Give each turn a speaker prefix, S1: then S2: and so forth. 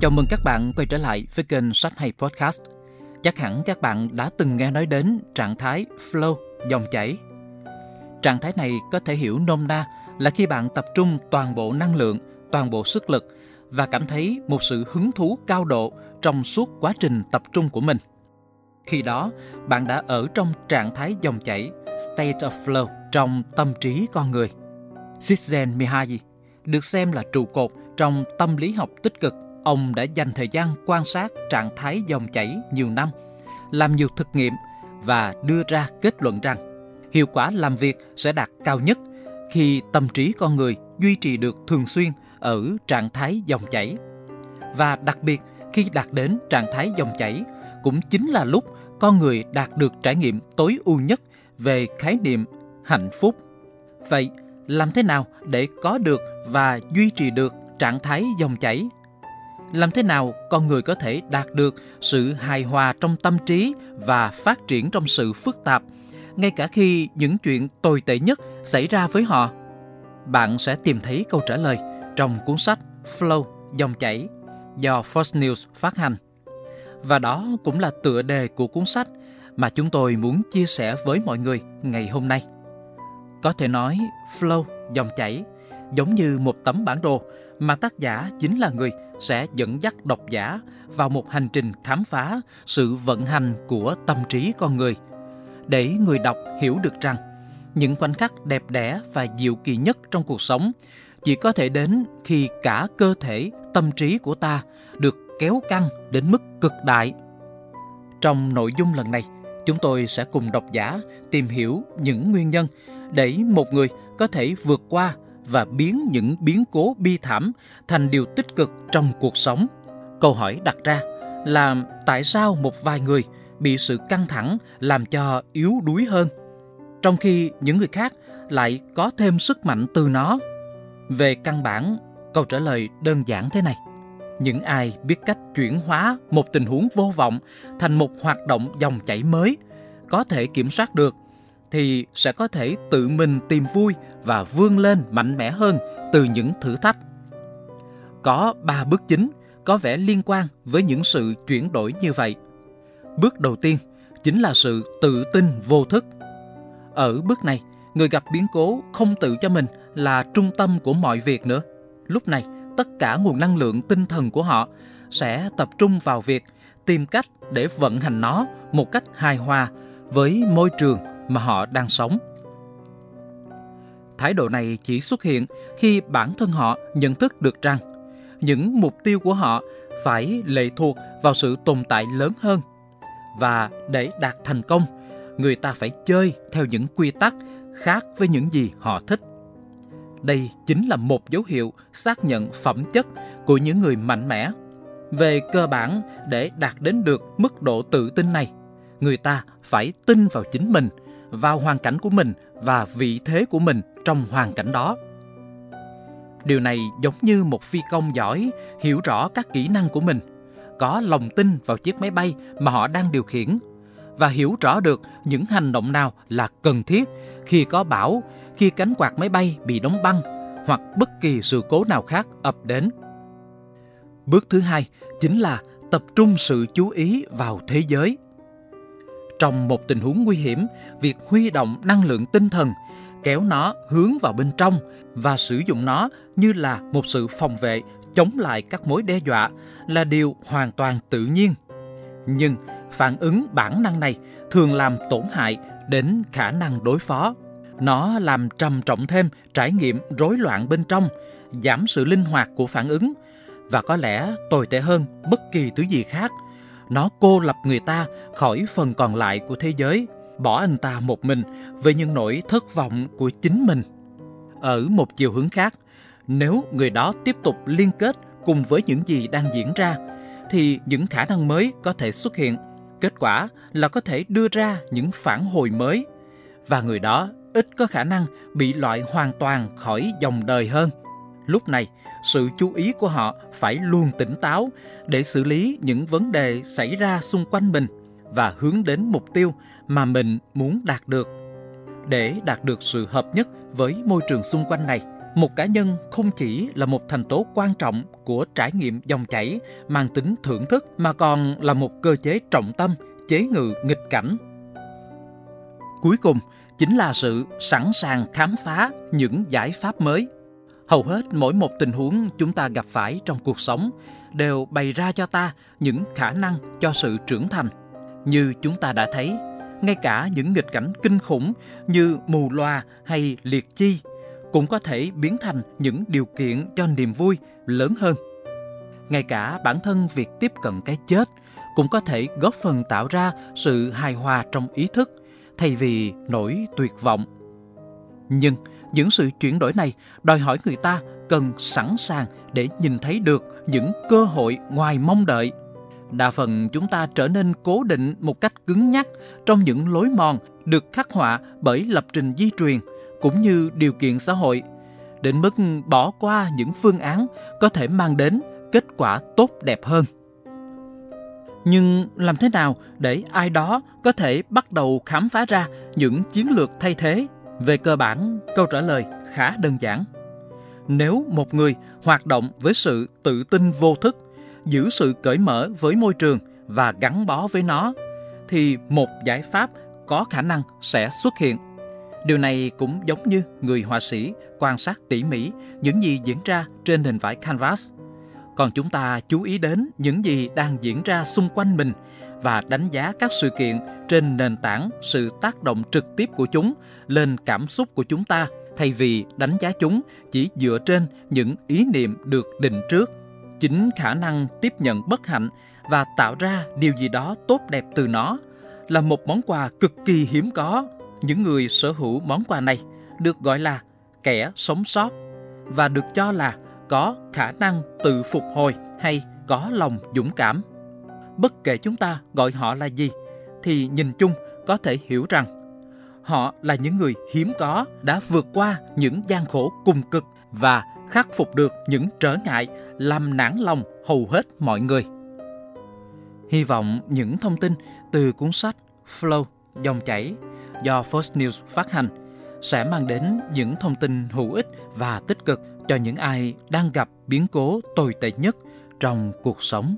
S1: Chào mừng các bạn quay trở lại với kênh Sách Hay Podcast. Chắc hẳn các bạn đã từng nghe nói đến trạng thái flow, dòng chảy. Trạng thái này có thể hiểu nôm na là khi bạn tập trung toàn bộ năng lượng, toàn bộ sức lực và cảm thấy một sự hứng thú cao độ trong suốt quá trình tập trung của mình. Khi đó, bạn đã ở trong trạng thái dòng chảy, state of flow trong tâm trí con người. Csikszentmihalyi được xem là trụ cột trong tâm lý học tích cực. Ông đã dành thời gian quan sát trạng thái dòng chảy nhiều năm, làm nhiều thực nghiệm và đưa ra kết luận rằng hiệu quả làm việc sẽ đạt cao nhất khi tâm trí con người duy trì được thường xuyên ở trạng thái dòng chảy. Và đặc biệt khi đạt đến trạng thái dòng chảy cũng chính là lúc con người đạt được trải nghiệm tối ưu nhất về khái niệm hạnh phúc. Vậy, làm thế nào để có được và duy trì được trạng thái dòng chảy? Làm thế nào con người có thể đạt được sự hài hòa trong tâm trí và phát triển trong sự phức tạp, ngay cả khi những chuyện tồi tệ nhất xảy ra với họ? Bạn sẽ tìm thấy câu trả lời trong cuốn sách Flow, dòng chảy do Fox News phát hành. Và đó cũng là tựa đề của cuốn sách mà chúng tôi muốn chia sẻ với mọi người ngày hôm nay. Có thể nói, flow, dòng chảy, giống như một tấm bản đồ mà tác giả chính là người sẽ dẫn dắt độc giả vào một hành trình khám phá sự vận hành của tâm trí con người. Để người đọc hiểu được rằng, những khoảnh khắc đẹp đẽ và diệu kỳ nhất trong cuộc sống chỉ có thể đến khi cả cơ thể, tâm trí của ta được kéo căng đến mức cực đại. Trong nội dung lần này, chúng tôi sẽ cùng độc giả tìm hiểu những nguyên nhân để một người có thể vượt qua và biến những biến cố bi thảm thành điều tích cực trong cuộc sống. Câu hỏi đặt ra là tại sao một vài người bị sự căng thẳng làm cho yếu đuối hơn, trong khi những người khác lại có thêm sức mạnh từ nó. Về căn bản, câu trả lời đơn giản thế này. Những ai biết cách chuyển hóa một tình huống vô vọng thành một hoạt động dòng chảy mới, có thể kiểm soát được thì sẽ có thể tự mình tìm vui và vươn lên mạnh mẽ hơn từ những thử thách. Có ba bước chính có vẻ liên quan với những sự chuyển đổi như vậy. Bước đầu tiên chính là sự tự tin vô thức. Ở bước này, người gặp biến cố không tự cho mình là trung tâm của mọi việc nữa. Lúc này, tất cả nguồn năng lượng tinh thần của họ sẽ tập trung vào việc tìm cách để vận hành nó một cách hài hòa với môi trường mà họ đang sống. Thái độ này chỉ xuất hiện khi bản thân họ nhận thức được rằng những mục tiêu của họ phải lệ thuộc vào sự tồn tại lớn hơn và để đạt thành công, người ta phải chơi theo những quy tắc khác với những gì họ thích. Đây chính là một dấu hiệu xác nhận phẩm chất của những người mạnh mẽ. Về cơ bản, để đạt đến được mức độ tự tin này, người ta phải tin vào chính mình vào hoàn cảnh của mình và vị thế của mình trong hoàn cảnh đó. Điều này giống như một phi công giỏi hiểu rõ các kỹ năng của mình, có lòng tin vào chiếc máy bay mà họ đang điều khiển và hiểu rõ được những hành động nào là cần thiết khi có bão, khi cánh quạt máy bay bị đóng băng hoặc bất kỳ sự cố nào khác ập đến. Bước thứ hai chính là tập trung sự chú ý vào thế giới trong một tình huống nguy hiểm, việc huy động năng lượng tinh thần, kéo nó hướng vào bên trong và sử dụng nó như là một sự phòng vệ chống lại các mối đe dọa là điều hoàn toàn tự nhiên. Nhưng phản ứng bản năng này thường làm tổn hại đến khả năng đối phó. Nó làm trầm trọng thêm trải nghiệm rối loạn bên trong, giảm sự linh hoạt của phản ứng và có lẽ tồi tệ hơn bất kỳ thứ gì khác – nó cô lập người ta khỏi phần còn lại của thế giới, bỏ anh ta một mình với những nỗi thất vọng của chính mình. Ở một chiều hướng khác, nếu người đó tiếp tục liên kết cùng với những gì đang diễn ra, thì những khả năng mới có thể xuất hiện. Kết quả là có thể đưa ra những phản hồi mới, và người đó ít có khả năng bị loại hoàn toàn khỏi dòng đời hơn. Lúc này, sự chú ý của họ phải luôn tỉnh táo để xử lý những vấn đề xảy ra xung quanh mình và hướng đến mục tiêu mà mình muốn đạt được. Để đạt được sự hợp nhất với môi trường xung quanh này, một cá nhân không chỉ là một thành tố quan trọng của trải nghiệm dòng chảy mang tính thưởng thức mà còn là một cơ chế trọng tâm chế ngự nghịch cảnh. Cuối cùng chính là sự sẵn sàng khám phá những giải pháp mới. Hầu hết mỗi một tình huống chúng ta gặp phải trong cuộc sống đều bày ra cho ta những khả năng cho sự trưởng thành. Như chúng ta đã thấy, ngay cả những nghịch cảnh kinh khủng như mù loà hay liệt chi cũng có thể biến thành những điều kiện cho niềm vui lớn hơn. Ngay cả bản thân việc tiếp cận cái chết cũng có thể góp phần tạo ra sự hài hòa trong ý thức thay vì nỗi tuyệt vọng. Nhưng những sự chuyển đổi này đòi hỏi người ta cần sẵn sàng để nhìn thấy được những cơ hội ngoài mong đợi. Đa phần chúng ta trở nên cố định một cách cứng nhắc trong những lối mòn được khắc họa bởi lập trình di truyền cũng như điều kiện xã hội, đến mức bỏ qua những phương án có thể mang đến kết quả tốt đẹp hơn. Nhưng làm thế nào để ai đó có thể bắt đầu khám phá ra những chiến lược thay thế? Về cơ bản, câu trả lời khá đơn giản. Nếu một người hoạt động với sự tự tin vô thức, giữ sự cởi mở với môi trường và gắn bó với nó, thì một giải pháp có khả năng sẽ xuất hiện. Điều này cũng giống như người họa sĩ quan sát tỉ mỉ những gì diễn ra trên nền vải canvas còn chúng ta chú ý đến những gì đang diễn ra xung quanh mình và đánh giá các sự kiện trên nền tảng sự tác động trực tiếp của chúng lên cảm xúc của chúng ta thay vì đánh giá chúng chỉ dựa trên những ý niệm được định trước chính khả năng tiếp nhận bất hạnh và tạo ra điều gì đó tốt đẹp từ nó là một món quà cực kỳ hiếm có những người sở hữu món quà này được gọi là kẻ sống sót và được cho là có khả năng tự phục hồi hay có lòng dũng cảm. Bất kể chúng ta gọi họ là gì, thì nhìn chung có thể hiểu rằng họ là những người hiếm có đã vượt qua những gian khổ cùng cực và khắc phục được những trở ngại làm nản lòng hầu hết mọi người. Hy vọng những thông tin từ cuốn sách Flow, dòng chảy do First News phát hành sẽ mang đến những thông tin hữu ích và tích cực cho những ai đang gặp biến cố tồi tệ nhất trong cuộc sống